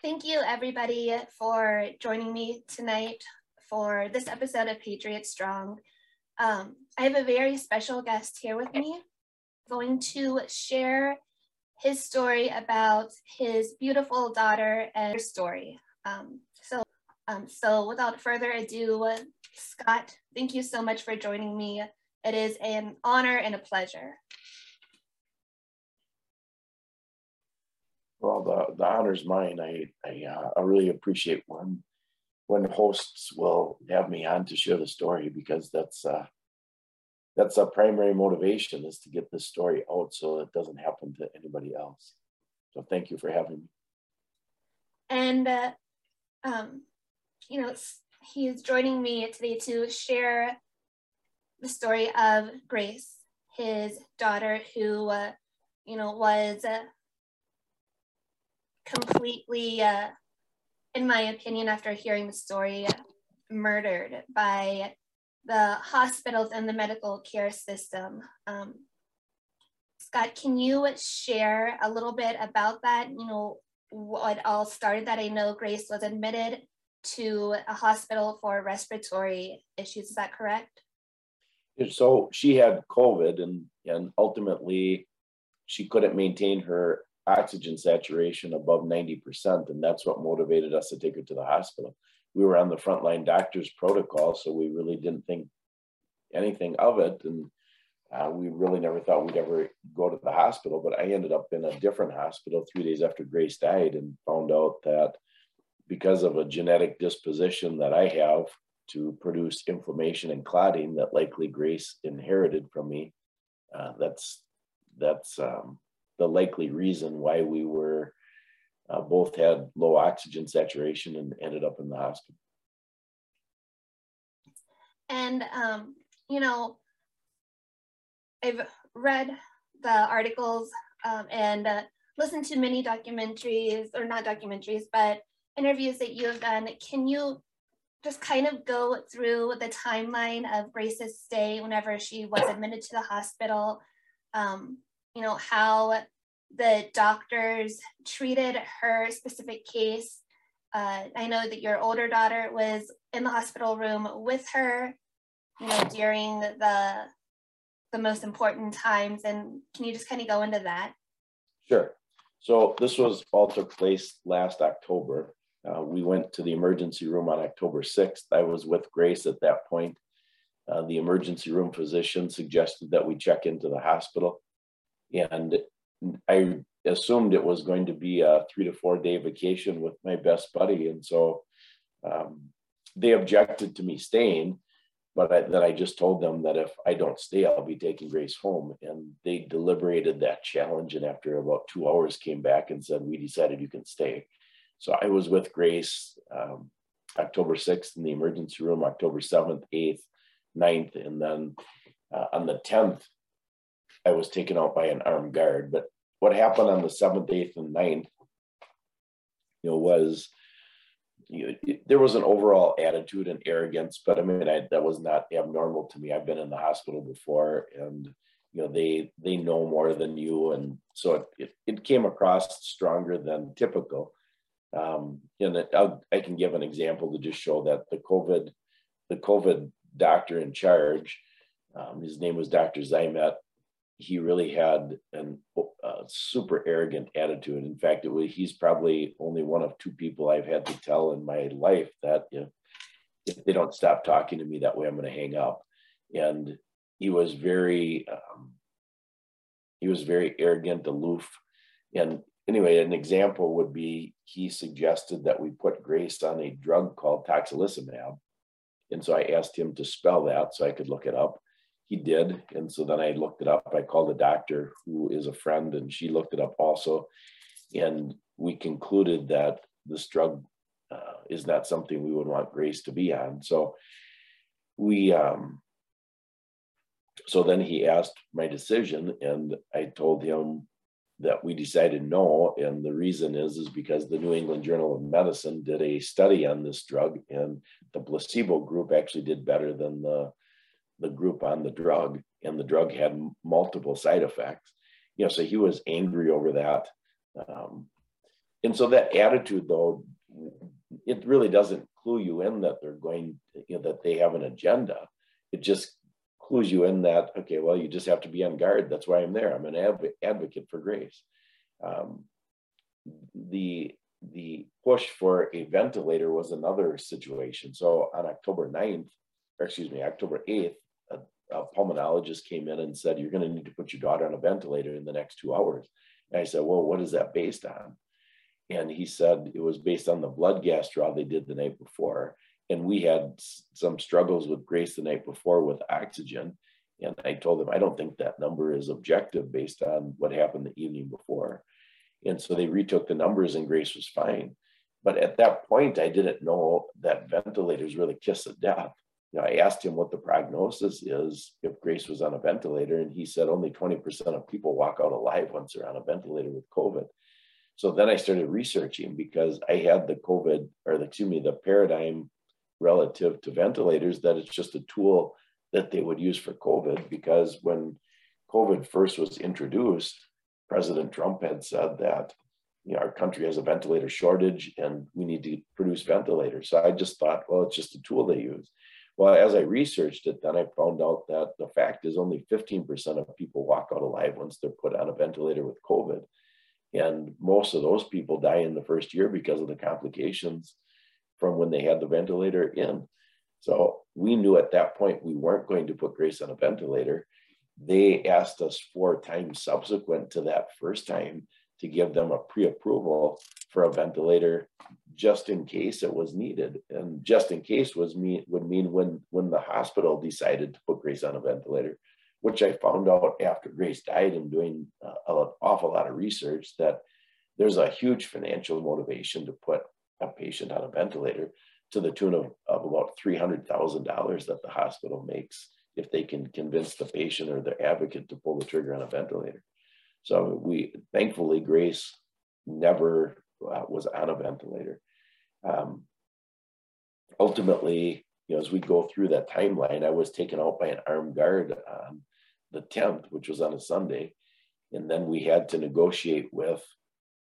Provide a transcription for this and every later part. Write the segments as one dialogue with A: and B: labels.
A: Thank you, everybody, for joining me tonight for this episode of Patriot Strong. Um, I have a very special guest here with me, going to share his story about his beautiful daughter and her story. Um, so, um, so without further ado, Scott, thank you so much for joining me. It is an honor and a pleasure.
B: Well, the, the honor's mine. I I, uh, I really appreciate when when hosts will have me on to share the story because that's uh, that's a primary motivation is to get this story out so it doesn't happen to anybody else. So thank you for having me.
A: And uh, um, you know, he's joining me today to share the story of Grace, his daughter, who uh, you know was uh, completely, uh, in my opinion, after hearing the story, murdered by the hospitals and the medical care system. Um, Scott, can you share a little bit about that? You know, what all started that? I know Grace was admitted to a hospital for respiratory issues. Is that correct?
B: So she had COVID and, and ultimately she couldn't maintain her oxygen saturation above 90%. And that's what motivated us to take her to the hospital. We were on the frontline doctor's protocol, so we really didn't think anything of it. And uh, we really never thought we'd ever go to the hospital. But I ended up in a different hospital three days after Grace died and found out that because of a genetic disposition that I have to produce inflammation and clotting that likely Grace inherited from me, uh, that's that's um, the likely reason why we were uh, both had low oxygen saturation and ended up in the hospital.
A: And, um, you know, I've read the articles um, and uh, listened to many documentaries, or not documentaries, but interviews that you have done. Can you just kind of go through the timeline of Grace's stay whenever she was admitted to the hospital? Um, you know, how the doctors treated her specific case. Uh, I know that your older daughter was in the hospital room with her, you know, during the the most important times. And can you just kind of go into that?
B: Sure. So this was all took place last October. Uh, we went to the emergency room on October 6th. I was with Grace at that point. Uh, the emergency room physician suggested that we check into the hospital. And I assumed it was going to be a three to four day vacation with my best buddy. And so um, they objected to me staying, but I, then I just told them that if I don't stay, I'll be taking Grace home. And they deliberated that challenge. And after about two hours, came back and said, We decided you can stay. So I was with Grace um, October 6th in the emergency room, October 7th, 8th, 9th, and then uh, on the 10th, I was taken out by an armed guard. But what happened on the seventh, eighth, and ninth, you know, was you know, there was an overall attitude and arrogance, but I mean, I, that was not abnormal to me. I've been in the hospital before, and you know, they they know more than you, and so it it, it came across stronger than typical. Um, and it, i can give an example to just show that the COVID, the COVID doctor in charge, um, his name was Dr. Zymet he really had an, a super arrogant attitude. In fact, it was, he's probably only one of two people I've had to tell in my life that know, if they don't stop talking to me that way, I'm going to hang up. And he was very, um, he was very arrogant, aloof. And anyway, an example would be he suggested that we put Grace on a drug called tocilizumab. And so I asked him to spell that so I could look it up he did. And so then I looked it up. I called a doctor who is a friend and she looked it up also. And we concluded that this drug uh, is not something we would want Grace to be on. So we, um, so then he asked my decision and I told him that we decided no. And the reason is, is because the New England Journal of Medicine did a study on this drug and the placebo group actually did better than the the group on the drug, and the drug had multiple side effects. You know, so he was angry over that. Um, and so that attitude, though, it really doesn't clue you in that they're going, you know, that they have an agenda. It just clues you in that, okay, well, you just have to be on guard. That's why I'm there. I'm an adv- advocate for grace. Um, the the push for a ventilator was another situation. So on October 9th, or excuse me, October 8th, a, pulmonologist came in and said, You're going to need to put your daughter on a ventilator in the next two hours. And I said, Well, what is that based on? And he said it was based on the blood gas draw they did the night before. And we had some struggles with Grace the night before with oxygen. And I told him, I don't think that number is objective based on what happened the evening before. And so they retook the numbers and Grace was fine. But at that point, I didn't know that ventilators really kiss of death. You know, I asked him what the prognosis is if Grace was on a ventilator, and he said only 20% of people walk out alive once they're on a ventilator with COVID. So then I started researching because I had the COVID, or the, excuse me, the paradigm relative to ventilators that it's just a tool that they would use for COVID. Because when COVID first was introduced, President Trump had said that you know, our country has a ventilator shortage and we need to produce ventilators. So I just thought, well, it's just a tool they use. Well, as I researched it, then I found out that the fact is only 15% of people walk out alive once they're put on a ventilator with COVID. And most of those people die in the first year because of the complications from when they had the ventilator in. So we knew at that point we weren't going to put Grace on a ventilator. They asked us four times subsequent to that first time to give them a pre-approval for a ventilator just in case it was needed. And just in case was mean would mean when when the hospital decided to put Grace on a ventilator which I found out after Grace died and doing uh, an awful lot of research that there's a huge financial motivation to put a patient on a ventilator to the tune of, of about $300,000 that the hospital makes if they can convince the patient or their advocate to pull the trigger on a ventilator. So we, thankfully, Grace never uh, was on a ventilator. Um, ultimately, you know, as we go through that timeline, I was taken out by an armed guard on the 10th, which was on a Sunday. And then we had to negotiate with,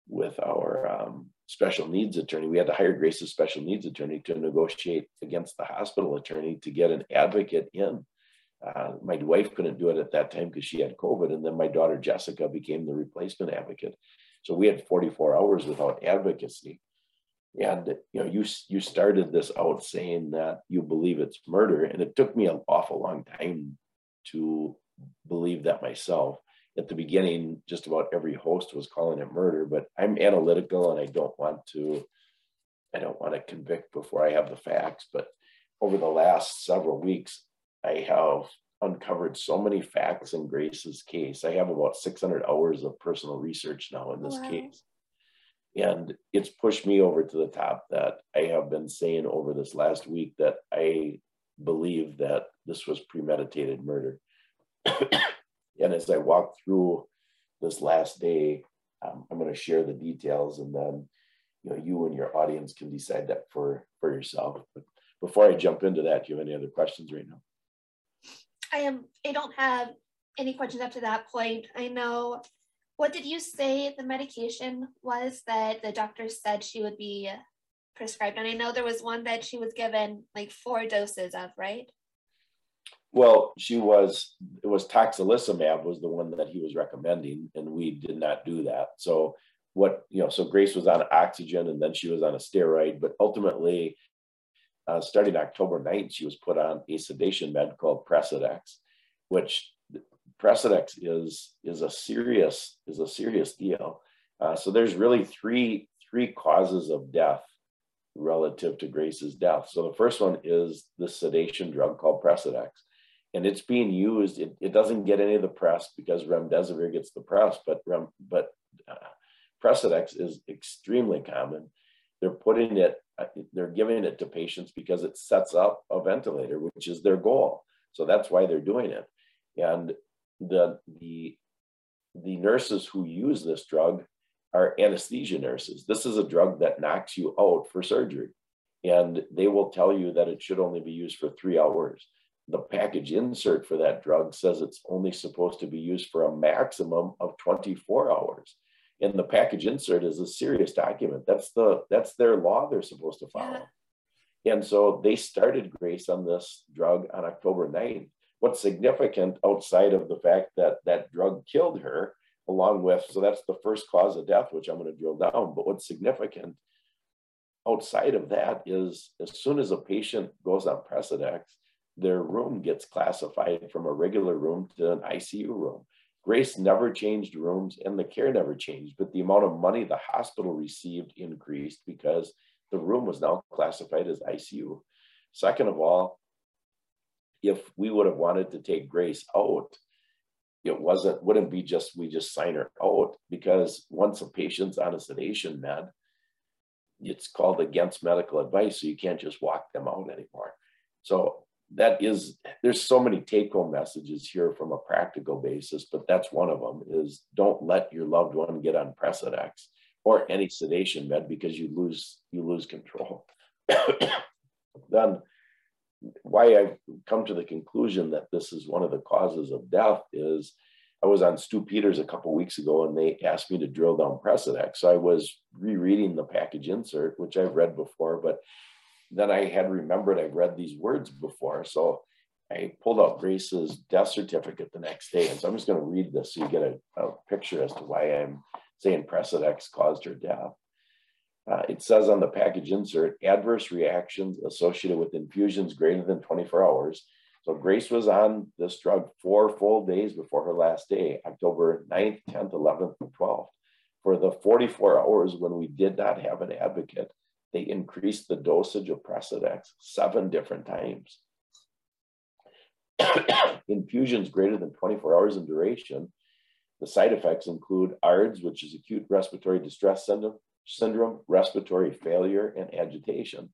B: with our um, special needs attorney. We had to hire Grace's special needs attorney to negotiate against the hospital attorney to get an advocate in. Uh, my wife couldn't do it at that time because she had COVID. And then my daughter Jessica became the replacement advocate. So we had 44 hours without advocacy. And you know, you you started this out saying that you believe it's murder, and it took me an awful long time to believe that myself. At the beginning, just about every host was calling it murder, but I'm analytical and I don't want to, I don't want to convict before I have the facts. But over the last several weeks, I have uncovered so many facts in Grace's case. I have about 600 hours of personal research now in this wow. case. And it's pushed me over to the top that I have been saying over this last week that I believe that this was premeditated murder. and as I walk through this last day, um, I'm going to share the details, and then you know you and your audience can decide that for for yourself. But before I jump into that, do you have any other questions right now?
A: I am. I don't have any questions up to that point. I know. What did you say the medication was that the doctor said she would be prescribed? And I know there was one that she was given like four doses of, right?
B: Well, she was, it was tocilizumab was the one that he was recommending, and we did not do that. So, what, you know, so Grace was on oxygen and then she was on a steroid, but ultimately, uh, starting October 9th, she was put on a sedation med called Precedex, which Precedex is, is a serious, is a serious deal. Uh, so there's really three, three causes of death relative to Grace's death. So the first one is the sedation drug called Precedex and it's being used. It, it doesn't get any of the press because remdesivir gets the press, but rem, but uh, Precedex is extremely common. They're putting it, they're giving it to patients because it sets up a ventilator, which is their goal. So that's why they're doing it. And the the the nurses who use this drug are anesthesia nurses. This is a drug that knocks you out for surgery. And they will tell you that it should only be used for three hours the package insert for that drug says it's only supposed to be used for a maximum of 24 hours. And the package insert is a serious document. That's the that's their law they're supposed to follow. Yeah. And so they started Grace on this drug on October 9th. What's significant outside of the fact that that drug killed her, along with, so that's the first cause of death, which I'm going to drill down. But what's significant outside of that is as soon as a patient goes on Precedex, their room gets classified from a regular room to an ICU room. Grace never changed rooms and the care never changed, but the amount of money the hospital received increased because the room was now classified as ICU. Second of all, if we would have wanted to take Grace out, it wasn't wouldn't be just we just sign her out because once a patient's on a sedation med, it's called against medical advice, so you can't just walk them out anymore. So that is there's so many take-home messages here from a practical basis, but that's one of them is don't let your loved one get on Precedex or any sedation med because you lose you lose control. then why I've come to the conclusion that this is one of the causes of death is I was on Stu Peters a couple weeks ago and they asked me to drill down Precedex. So I was rereading the package insert, which I've read before, but then I had remembered I've read these words before. So I pulled out Grace's death certificate the next day. And so I'm just going to read this so you get a, a picture as to why I'm saying Precedex caused her death. Uh, it says on the package insert, adverse reactions associated with infusions greater than 24 hours. So Grace was on this drug four full days before her last day, October 9th, 10th, 11th, and 12th. For the 44 hours when we did not have an advocate, they increased the dosage of Precedex seven different times. Infusions greater than 24 hours in duration. The side effects include ARDS, which is acute respiratory distress syndrome, syndrome, respiratory failure, and agitation.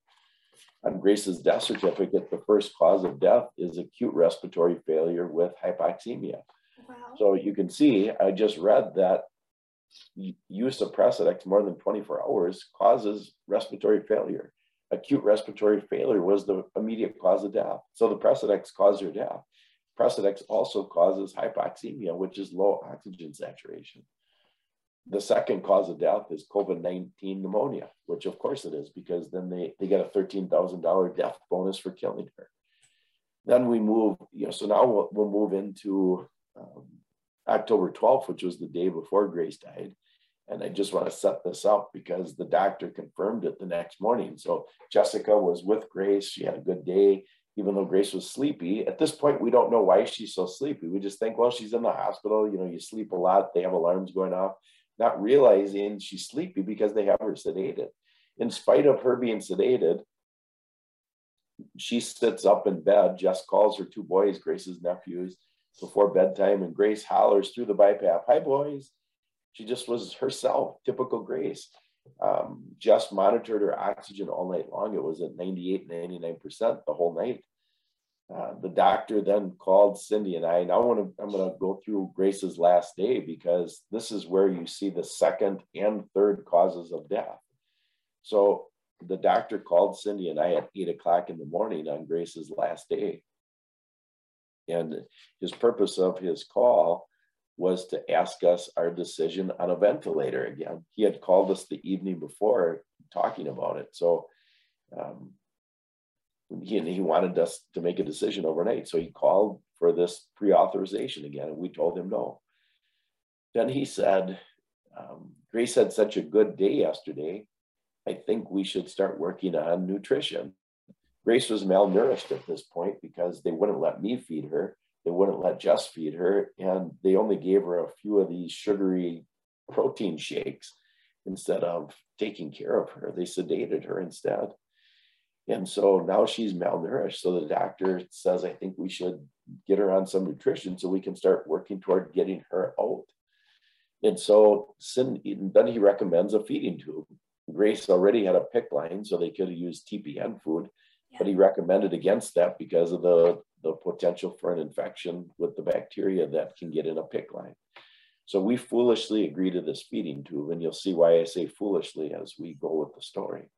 B: On Grace's death certificate, the first cause of death is acute respiratory failure with hypoxemia. Wow. So you can see, I just read that use of Precedex more than 24 hours causes respiratory failure. Acute respiratory failure was the immediate cause of death. So the Precedex caused her death. Precedex also causes hypoxemia, which is low oxygen saturation. The second cause of death is COVID 19 pneumonia, which of course it is, because then they, they get a $13,000 death bonus for killing her. Then we move, you know, so now we'll, we'll move into um, October 12th, which was the day before Grace died. And I just want to set this up because the doctor confirmed it the next morning. So Jessica was with Grace. She had a good day, even though Grace was sleepy. At this point, we don't know why she's so sleepy. We just think, well, she's in the hospital. You know, you sleep a lot. They have alarms going off, not realizing she's sleepy because they have her sedated. In spite of her being sedated, she sits up in bed. Jess calls her two boys, Grace's nephews before bedtime, and Grace hollers through the BiPAP, Hi, boys. She just was herself, typical Grace. Um, just monitored her oxygen all night long. It was at 98, 99% the whole night. Uh, the doctor then called Cindy and I, and I want to, I'm going to go through Grace's last day because this is where you see the second and third causes of death. So the doctor called Cindy and I at eight o'clock in the morning on Grace's last day. And his purpose of his call was to ask us our decision on a ventilator again. He had called us the evening before talking about it. So um, he, he wanted us to make a decision overnight. So he called for this pre authorization again, and we told him no. Then he said, um, Grace had such a good day yesterday. I think we should start working on nutrition. Grace was malnourished at this point because they wouldn't let me feed her. They wouldn't let Jess feed her. And they only gave her a few of these sugary protein shakes instead of taking care of her. They sedated her instead. And so now she's malnourished. So the doctor says, I think we should get her on some nutrition so we can start working toward getting her out. And so then he recommends a feeding tube. Grace already had a PICC line, so they could have used TPN food but he recommended against that because of the, the potential for an infection with the bacteria that can get in a PICC line. So we foolishly agreed to this feeding tube, and you'll see why I say foolishly as we go with the story.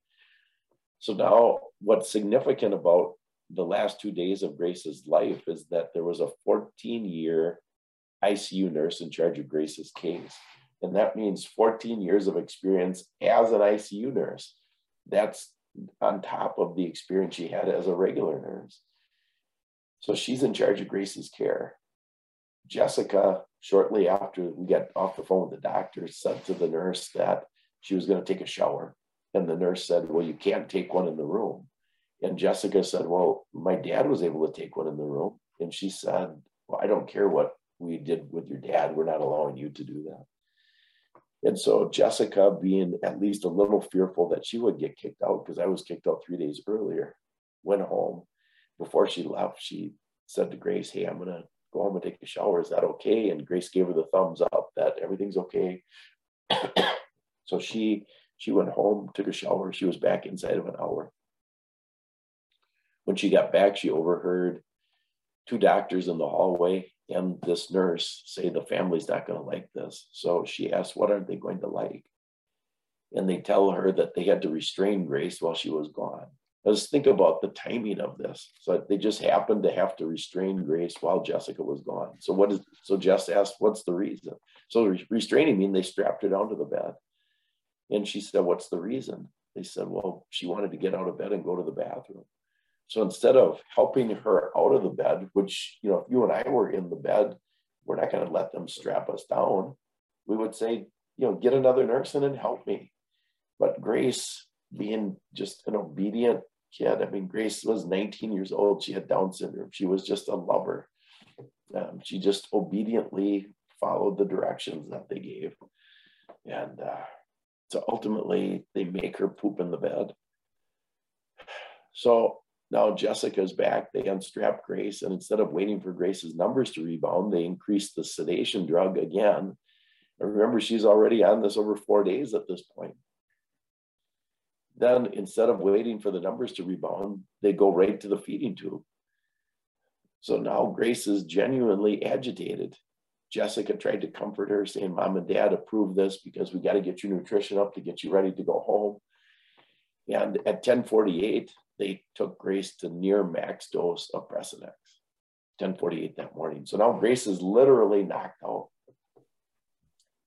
B: So now what's significant about the last two days of Grace's life is that there was a 14 year ICU nurse in charge of Grace's case. And that means 14 years of experience as an ICU nurse. That's on top of the experience she had as a regular nurse. So she's in charge of Grace's care. Jessica, shortly after we got off the phone with the doctor, said to the nurse that she was going to take a shower. And the nurse said, Well, you can't take one in the room. And Jessica said, Well, my dad was able to take one in the room. And she said, Well, I don't care what we did with your dad. We're not allowing you to do that. And so Jessica, being at least a little fearful that she would get kicked out, because I was kicked out three days earlier, went home. Before she left, she said to Grace, Hey, I'm going to go home and take a shower. Is that okay? And Grace gave her the thumbs up that everything's okay. so she she went home, took a shower. She was back inside of an hour. When she got back, she overheard two doctors in the hallway and this nurse say the family's not going to like this. So she asks, What are they going to like? And they tell her that they had to restrain Grace while she was gone. Let's think about the timing of this. So they just happened to have to restrain Grace while Jessica was gone. So what is so Jess asked, what's the reason? So restraining mean they strapped her down to the bed. And she said, What's the reason? They said, Well, she wanted to get out of bed and go to the bathroom. So instead of helping her out of the bed, which, you know, if you and I were in the bed, we're not going to let them strap us down. We would say, you know, get another nurse in and help me. But Grace, being just an obedient kid, I mean, Grace was 19 years old. She had Down syndrome. She was just a lover. Um, she just obediently followed the directions that they gave. And uh, so ultimately, they make her poop in the bed. So now Jessica's back. They unstrap Grace, and instead of waiting for Grace's numbers to rebound, they increase the sedation drug again. And remember, she's already on this over four days at this point. Then, instead of waiting for the numbers to rebound, they go right to the feeding tube. So now Grace is genuinely agitated. Jessica tried to comfort her, saying, Mom and Dad approve this because we got to get your nutrition up to get you ready to go home. And at 1048, they took Grace to near max dose of Precedex, 1048 that morning. So now Grace is literally knocked out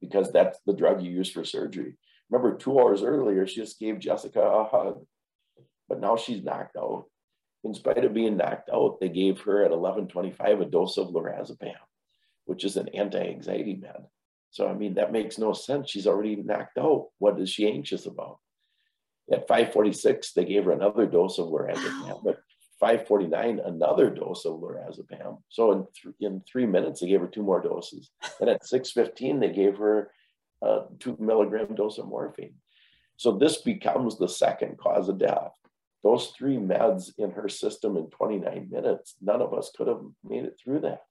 B: because that's the drug you use for surgery. Remember, two hours earlier, she just gave Jessica a hug, but now she's knocked out. In spite of being knocked out, they gave her at 1125 a dose of lorazepam, which is an anti-anxiety med. So, I mean, that makes no sense. She's already knocked out. What is she anxious about? At 546, they gave her another dose of lorazepam, but 549, another dose of lorazepam. So in, th- in three minutes, they gave her two more doses. And at 615, they gave her a two milligram dose of morphine. So this becomes the second cause of death. Those three meds in her system in 29 minutes, none of us could have made it through that.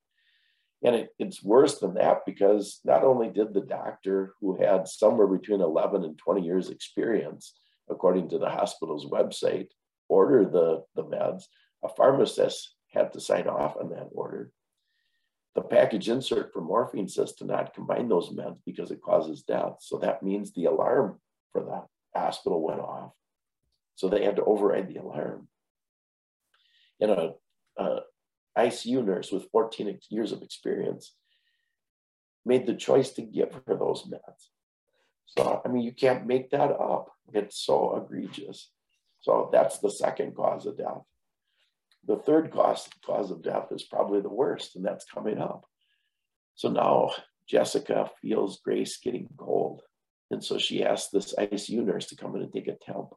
B: And it, it's worse than that because not only did the doctor who had somewhere between 11 and 20 years experience according to the hospital's website, order the, the meds, a pharmacist had to sign off on that order. The package insert for morphine says to not combine those meds because it causes death. So that means the alarm for the hospital went off. So they had to override the alarm. And a, a ICU nurse with 14 years of experience made the choice to give her those meds. So, I mean, you can't make that up. It's so egregious. So that's the second cause of death. The third cause, cause of death is probably the worst, and that's coming up. So now Jessica feels Grace getting cold. And so she asks this ICU nurse to come in and take a temp.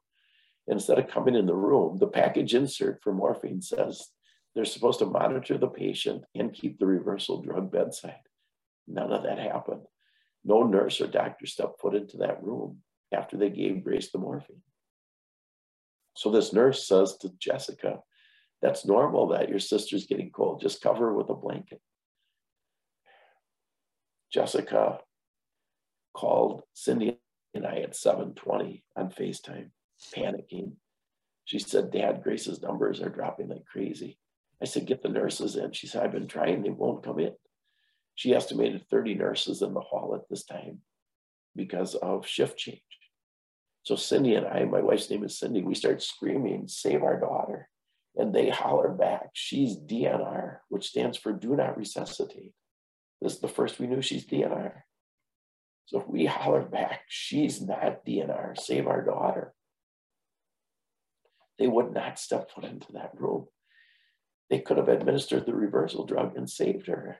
B: instead of coming in the room, the package insert for morphine says they're supposed to monitor the patient and keep the reversal drug bedside. None of that happened. No nurse or doctor stepped foot into that room after they gave Grace the morphine. So this nurse says to Jessica, That's normal that your sister's getting cold. Just cover her with a blanket. Jessica called Cindy and I at 7:20 on FaceTime, panicking. She said, Dad, Grace's numbers are dropping like crazy. I said, Get the nurses in. She said, I've been trying, they won't come in. She estimated 30 nurses in the hall at this time because of shift change. So Cindy and I, my wife's name is Cindy, we start screaming, save our daughter. And they holler back, she's DNR, which stands for do not resuscitate. This is the first we knew she's DNR. So if we holler back, she's not DNR, save our daughter. They would not step foot into that room. They could have administered the reversal drug and saved her,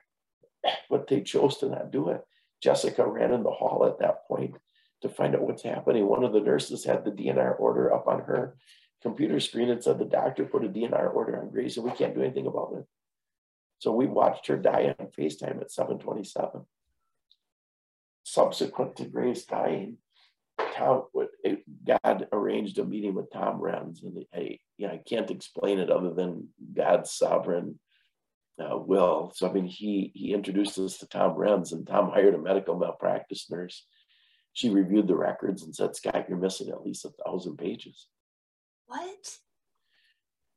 B: but they chose to not do it. Jessica ran in the hall at that point to find out what's happening. One of the nurses had the DNR order up on her computer screen and said the doctor put a DNR order on Grace and we can't do anything about it. So we watched her die on FaceTime at 727. Subsequent to Grace dying, Tom, God arranged a meeting with Tom Renz, and I, yeah, I can't explain it other than God's sovereign uh, will. So I mean, he he introduced us to Tom Renz, and Tom hired a medical malpractice nurse. She reviewed the records and said, "Scott, you're missing at least a thousand pages."
A: What?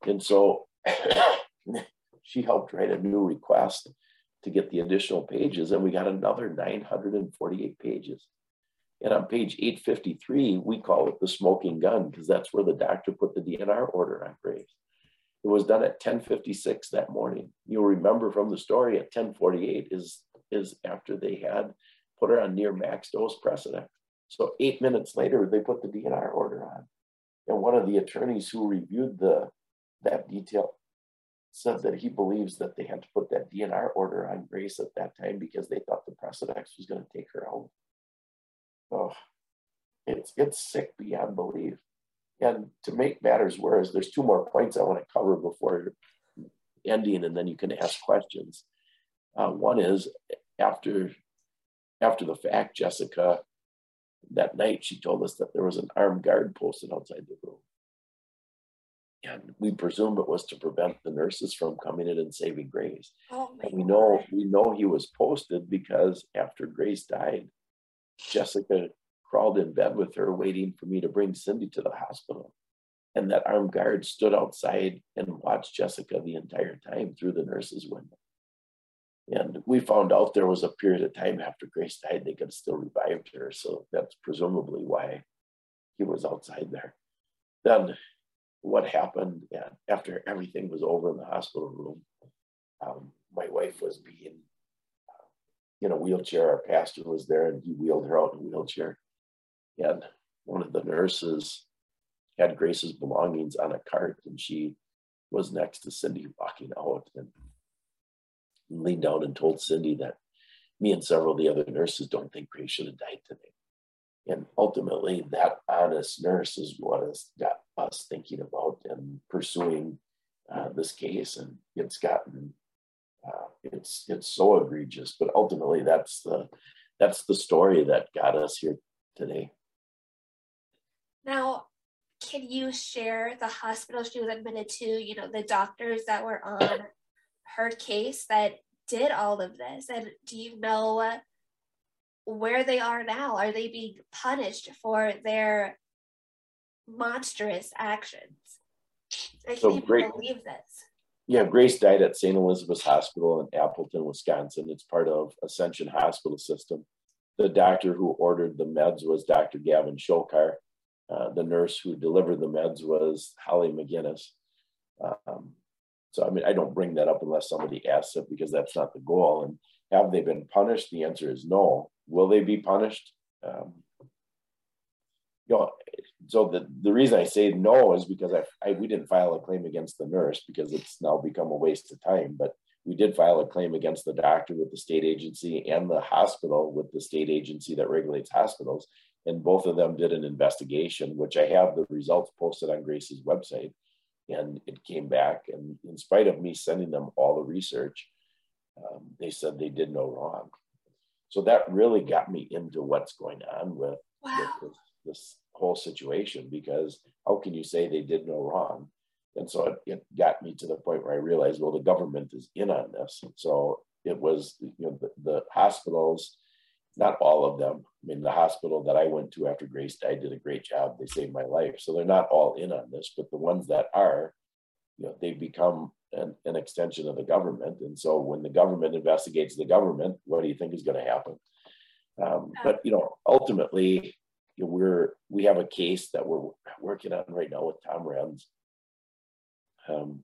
B: And so she helped write a new request to get the additional pages, and we got another 948 pages. And on page 853, we call it the smoking gun because that's where the doctor put the DNR order on Grace. It was done at 1056 that morning. You'll remember from the story at 1048 is, is after they had put her on near max dose Precedex. So eight minutes later, they put the DNR order on. And one of the attorneys who reviewed the that detail said that he believes that they had to put that DNR order on Grace at that time because they thought the Precedex was going to take her out. Oh, it's it's sick beyond belief. And to make matters worse, there's two more points I want to cover before ending, and then you can ask questions. Uh, one is after after the fact, Jessica that night she told us that there was an armed guard posted outside the room. And we presume it was to prevent the nurses from coming in and saving Grace.
A: Oh
B: and we know we know he was posted because after Grace died, Jessica crawled in bed with her, waiting for me to bring Cindy to the hospital. And that armed guard stood outside and watched Jessica the entire time through the nurse's window. And we found out there was a period of time after Grace died, they could have still revived her. So that's presumably why he was outside there. Then what happened yeah, after everything was over in the hospital room, um, my wife was being in a wheelchair. Our pastor was there and he wheeled her out in a wheelchair. And one of the nurses had Grace's belongings on a cart and she was next to Cindy walking out. And leaned down and told Cindy that me and several of the other nurses don't think Grace should have died today. And ultimately, that honest nurse is what has got us thinking about and pursuing uh, this case. And it's gotten, uh, it's it's so egregious. But ultimately, that's the that's the story that got us here today.
A: Now, can you share the hospital she was admitted to? You know, the doctors that were on her case that did all of this? And do you know where they are now? Are they being punished for their monstrous actions? I can't even believe this.
B: Yeah, Grace died at St. Elizabeth's Hospital in Appleton, Wisconsin. It's part of Ascension Hospital System. The doctor who ordered the meds was Dr. Gavin Shokar. Uh, the nurse who delivered the meds was Holly McGinnis. Um, so, I mean, I don't bring that up unless somebody asks it because that's not the goal. And have they been punished? The answer is no. Will they be punished? Um, you know, so the, the reason I say no is because I, I we didn't file a claim against the nurse because it's now become a waste of time. But we did file a claim against the doctor with the state agency and the hospital with the state agency that regulates hospitals. And both of them did an investigation, which I have the results posted on Grace's website. And it came back and in spite of me sending them all the research um, they said they did no wrong. So that really got me into what's going on with, wow. with this, this, whole situation because how can you say they did no wrong? And so it, it, got me to the point where i realized well the government is in on this. So it was you know the, the hospitals not all of them. I mean, the hospital that I went to after Grace died did a great job. They saved my life. So they're not all in on this, but the ones that are, you know, they've become an, an extension of the government. And so when the government investigates the government, what do you think is going to happen? Um, but you know, ultimately, you know, we're we have a case that we're working on right now with Tom Renz. Um,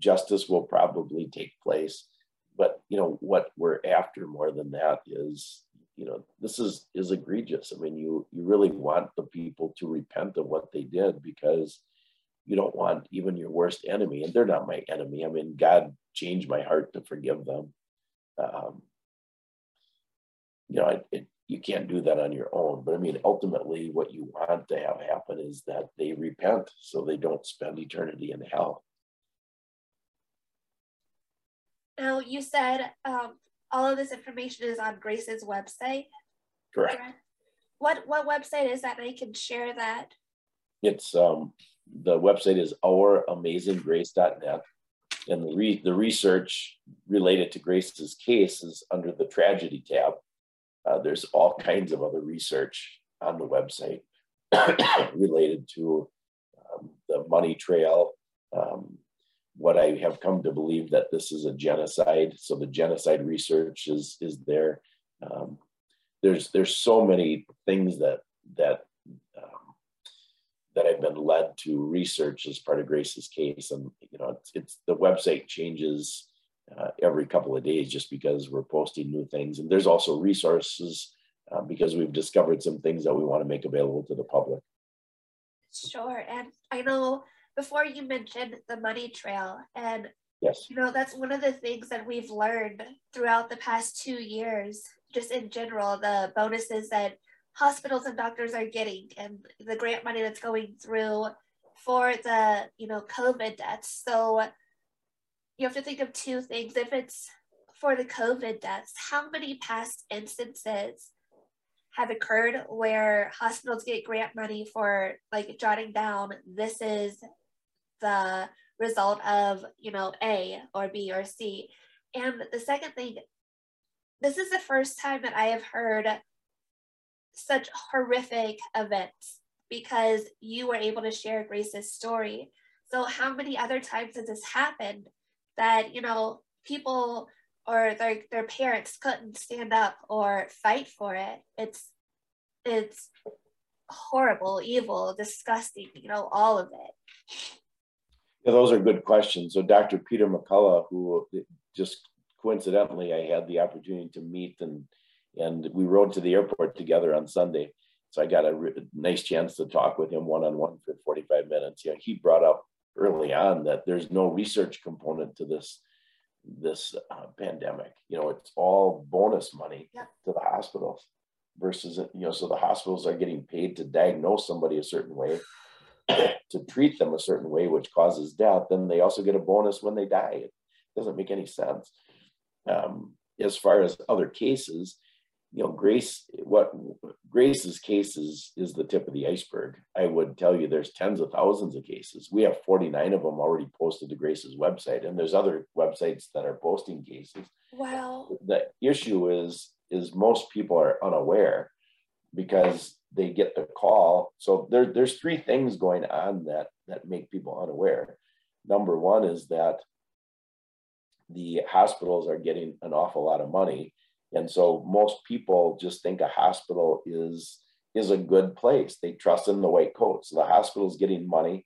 B: justice will probably take place, but you know what we're after more than that is you know, this is is egregious. I mean, you you really want the people to repent of what they did because you don't want even your worst enemy, and they're not my enemy. I mean, God changed my heart to forgive them. Um, you know, it, it, you can't do that on your own. But I mean, ultimately, what you want to have happen is that they repent so they don't spend eternity in hell.
A: Now, you said um, all of this information is on Grace's website.
B: Correct.
A: What what website is that? I can share that.
B: It's um, the website is ouramazinggrace.net, and the re- the research related to Grace's case is under the tragedy tab. Uh, there's all kinds of other research on the website related to um, the money trail. Um, what I have come to believe that this is a genocide. So the genocide research is is there. Um, there's there's so many things that that um, that I've been led to research as part of Grace's case, and you know it's, it's the website changes uh, every couple of days just because we're posting new things. And there's also resources uh, because we've discovered some things that we want to make available to the public.
A: Sure. And I know before you mentioned the money trail, and
B: yes,
A: you know, that's one of the things that we've learned throughout the past two years, just in general, the bonuses that hospitals and doctors are getting and the grant money that's going through for the, you know, COVID deaths. So you have to think of two things. If it's for the COVID deaths, how many past instances have occurred where hospitals get grant money for like jotting down this is the result of, you know, A or B or C. And the second thing, this is the first time that I have heard such horrific events because you were able to share Grace's story. So, how many other times has this happened that you know people or their their parents couldn't stand up or fight for it it's it's horrible evil disgusting you know all of it
B: yeah those are good questions so dr peter mccullough who just coincidentally i had the opportunity to meet and and we rode to the airport together on sunday so i got a nice chance to talk with him one-on-one for 45 minutes yeah he brought up early on that there's no research component to this this uh, pandemic. You know, it's all bonus money
A: yep.
B: to the hospitals versus you know, so the hospitals are getting paid to diagnose somebody a certain way, to treat them a certain way, which causes death. Then they also get a bonus when they die. It doesn't make any sense. Um, as far as other cases, you know, Grace, what Grace's case is, is the tip of the iceberg. I would tell you there's tens of thousands of cases. We have 49 of them already posted to Grace's website, and there's other websites that are posting cases.
A: Wow.
B: The issue is, is most people are unaware because they get the call. So there, there's three things going on that, that make people unaware. Number one is that the hospitals are getting an awful lot of money and so most people just think a hospital is is a good place. They trust in the white coat. So the hospital is getting money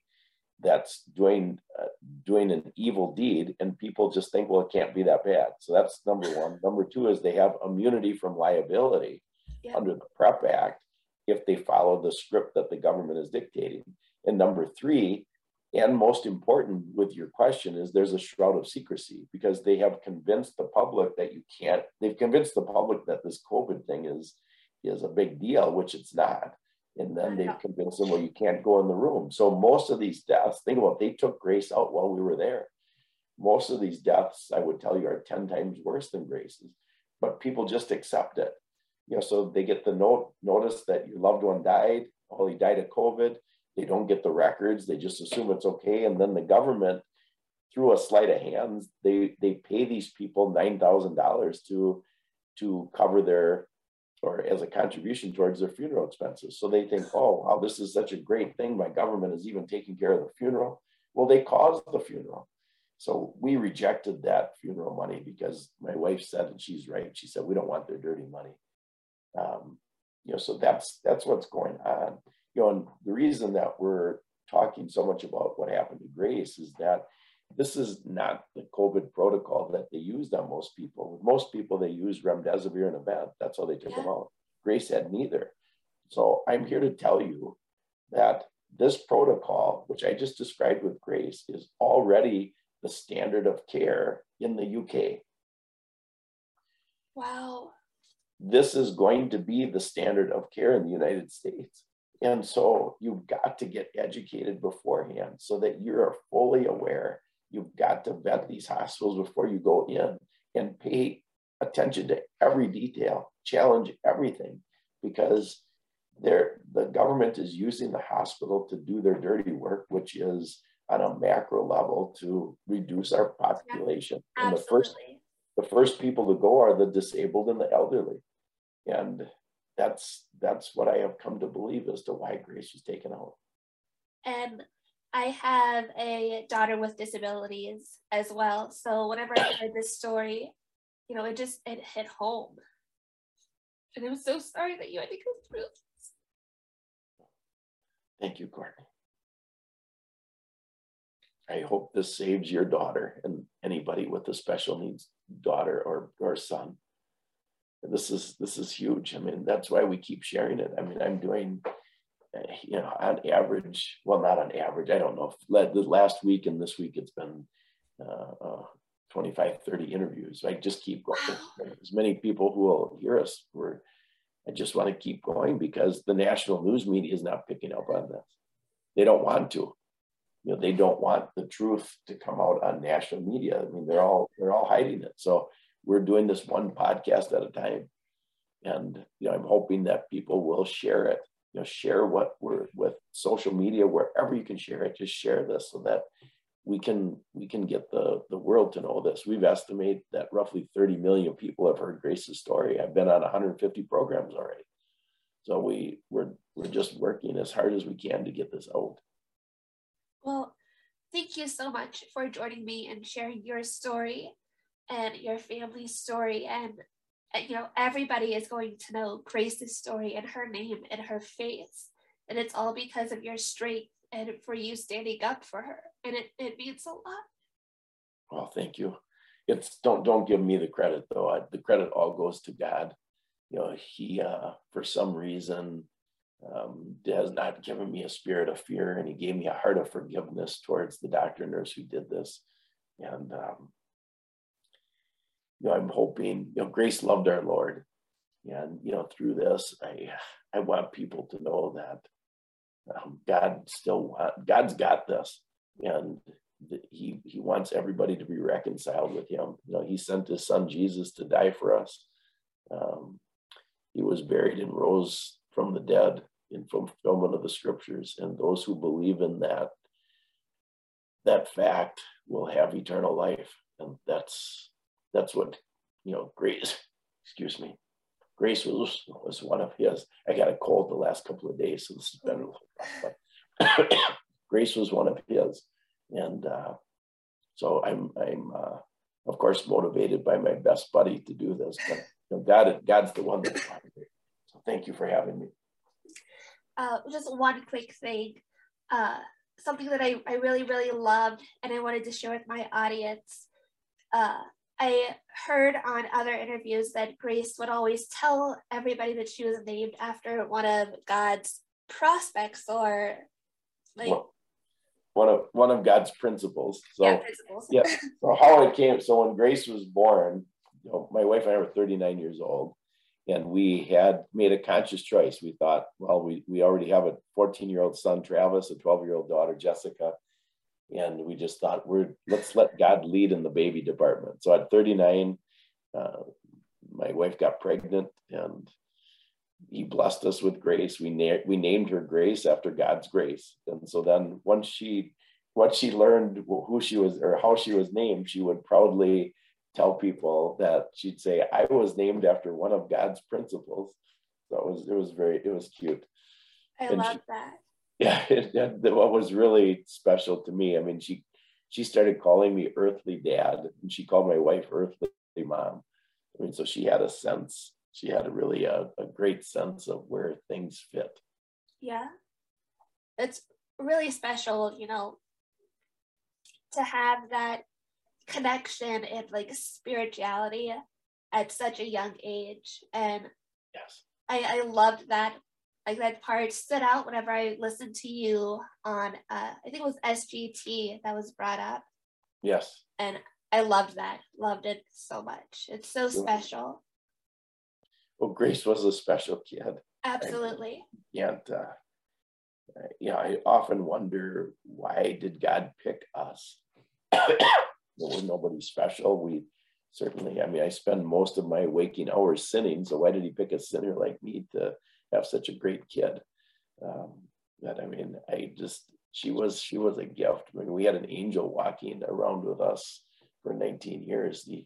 B: that's doing uh, doing an evil deed, and people just think, well, it can't be that bad. So that's number one. Number two is they have immunity from liability yeah. under the PrEP Act if they follow the script that the government is dictating. And number three, and most important with your question is there's a shroud of secrecy because they have convinced the public that you can't they've convinced the public that this covid thing is is a big deal which it's not. And then they've convinced them well you can't go in the room. So most of these deaths think about it, they took grace out while we were there. Most of these deaths i would tell you are 10 times worse than grace's but people just accept it you know so they get the note notice that your loved one died oh he died of covid they don't get the records. They just assume it's okay. And then the government, through a sleight of hands, they, they pay these people $9,000 to, to cover their, or as a contribution towards their funeral expenses. So they think, oh, wow, this is such a great thing. My government is even taking care of the funeral. Well, they caused the funeral. So we rejected that funeral money because my wife said, and she's right. She said, we don't want their dirty money. Um, you know, so that's that's what's going on you know, and the reason that we're talking so much about what happened to Grace is that this is not the COVID protocol that they used on most people. With most people, they use remdesivir and a vent. That's how they took yeah. them out. Grace had neither. So I'm here to tell you that this protocol, which I just described with Grace, is already the standard of care in the UK.
A: Wow.
B: This is going to be the standard of care in the United States. And so you've got to get educated beforehand so that you're fully aware. You've got to vet these hospitals before you go in and pay attention to every detail, challenge everything, because the government is using the hospital to do their dirty work, which is on a macro level to reduce our population.
A: Yeah, and
B: the first the first people to go are the disabled and the elderly. And that's that's what I have come to believe as to why Grace was taken out.
A: And I have a daughter with disabilities as well. So whenever I heard this story, you know, it just it hit home. And I'm so sorry that you had to go through this.
B: Thank you, Courtney. I hope this saves your daughter and anybody with a special needs daughter or, or son. This is this is huge. I mean, that's why we keep sharing it. I mean, I'm doing, uh, you know, on average, well, not on average. I don't know if the last week and this week it's been uh, uh, 25, 30 interviews. I just keep going. As many people who will hear us, we're, I just want to keep going because the national news media is not picking up on this. They don't want to you know they don't want the truth to come out on national media. I mean, they're all they're all hiding it. So we're doing this one podcast at a time, and you know I'm hoping that people will share it. You know, share what we're with social media wherever you can share it. Just share this so that we can we can get the the world to know this. We've estimated that roughly 30 million people have heard Grace's story. I've been on 150 programs already. So we we're we're just working as hard as we can to get this out.
A: Well, thank you so much for joining me and sharing your story and your family's story. And, uh, you know, everybody is going to know Grace's story and her name and her face. And it's all because of your strength and for you standing up for her. And it, it means a lot.
B: Well, thank you. It's don't don't give me the credit though. I, the credit all goes to God. You know, He uh, for some reason um, has not given me a spirit of fear, and he gave me a heart of forgiveness towards the doctor and nurse who did this. And um, you know, I'm hoping you know Grace loved our Lord, and you know through this, I I want people to know that um, God still want, God's got this, and he he wants everybody to be reconciled with Him. You know, He sent His Son Jesus to die for us. Um, he was buried and rose from the dead in fulfillment of the scriptures. And those who believe in that, that fact will have eternal life. And that's that's what, you know, grace, excuse me. Grace was was one of his. I got a cold the last couple of days, so this has been but Grace was one of his. And uh, so I'm I'm uh, of course motivated by my best buddy to do this, but you know, God God's the one that's that So thank you for having me
A: uh, just one quick thing. Uh, something that I, I really, really loved and I wanted to share with my audience. Uh, I heard on other interviews that Grace would always tell everybody that she was named after one of God's prospects or like well,
B: one of one of God's principles. So
A: yeah, principles.
B: yeah. So how it came. So when Grace was born, you know, my wife and I were 39 years old and we had made a conscious choice. We thought, well, we, we already have a 14 year old son, Travis, a 12 year old daughter, Jessica. And we just thought, we're let's let God lead in the baby department. So at 39, uh, my wife got pregnant and he blessed us with grace. We, na- we named her Grace after God's grace. And so then once she, once she learned who she was or how she was named, she would proudly tell people that she'd say, I was named after one of God's principles. So it was, it was very, it was cute.
A: I and love she, that.
B: Yeah. It, it, what was really special to me, I mean, she, she started calling me earthly dad and she called my wife earthly mom. I mean, so she had a sense, she had a really a, a great sense of where things fit.
A: Yeah. It's really special, you know, to have that connection and like spirituality at such a young age. And
B: yes,
A: I, I loved that. Like that part stood out whenever I listened to you on, uh, I think it was SGT that was brought up.
B: Yes.
A: And I loved that. Loved it so much. It's so special.
B: Well, Grace was a special kid.
A: Absolutely.
B: And uh, yeah, I often wonder why did God pick us? we're nobody special. We certainly, I mean, I spend most of my waking hours sinning. So why did he pick a sinner like me to have such a great kid? Um, that I mean, I just she was she was a gift. I mean, we had an angel walking around with us for 19 years. The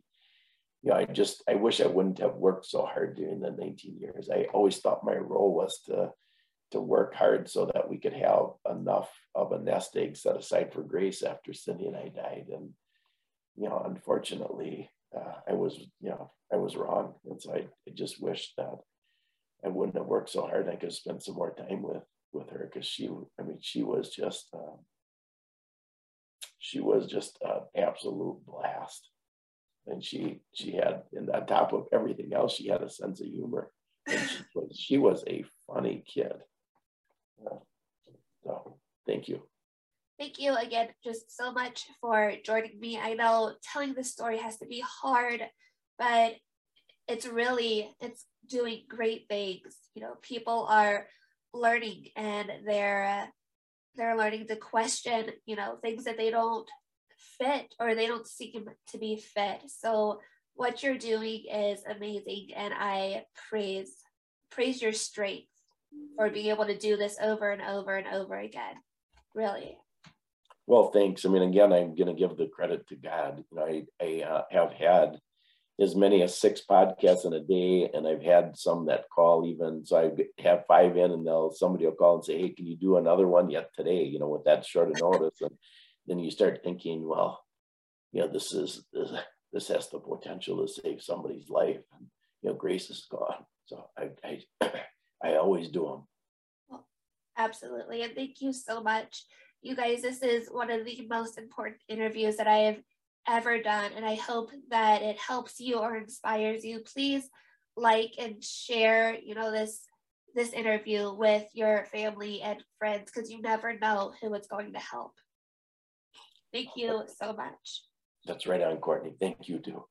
B: you know, I just I wish I wouldn't have worked so hard during the 19 years. I always thought my role was to to work hard so that we could have enough of a nest egg set aside for Grace after Cindy and I died. And you know, unfortunately, uh, I was you know I was wrong, and so I, I just wish that I wouldn't have worked so hard. I could spend some more time with with her because she I mean she was just um, she was just an absolute blast. And she she had and on top of everything else she had a sense of humor. And she was, she was a funny kid. Uh, so thank you.
A: Thank you again just so much for joining me. I know telling this story has to be hard but it's really it's doing great things you know people are learning and they're they're learning to question you know things that they don't fit or they don't seem to be fit. So what you're doing is amazing and I praise praise your strength for being able to do this over and over and over again. Really.
B: Well, thanks. I mean, again, I'm going to give the credit to God. You know, I, I uh, have had as many as six podcasts in a day, and I've had some that call even. So I have five in, and they'll somebody will call and say, "Hey, can you do another one yet today?" You know, with that short of notice, and then you start thinking, well, you know, this is this, this has the potential to save somebody's life. And, you know, grace is gone. So I I, I always do them.
A: Well, absolutely, and thank you so much, you guys. This is one of the most important interviews that I have ever done, and I hope that it helps you or inspires you. Please like and share, you know, this this interview with your family and friends because you never know who it's going to help. Thank you so much.
B: That's right on, Courtney. Thank you too.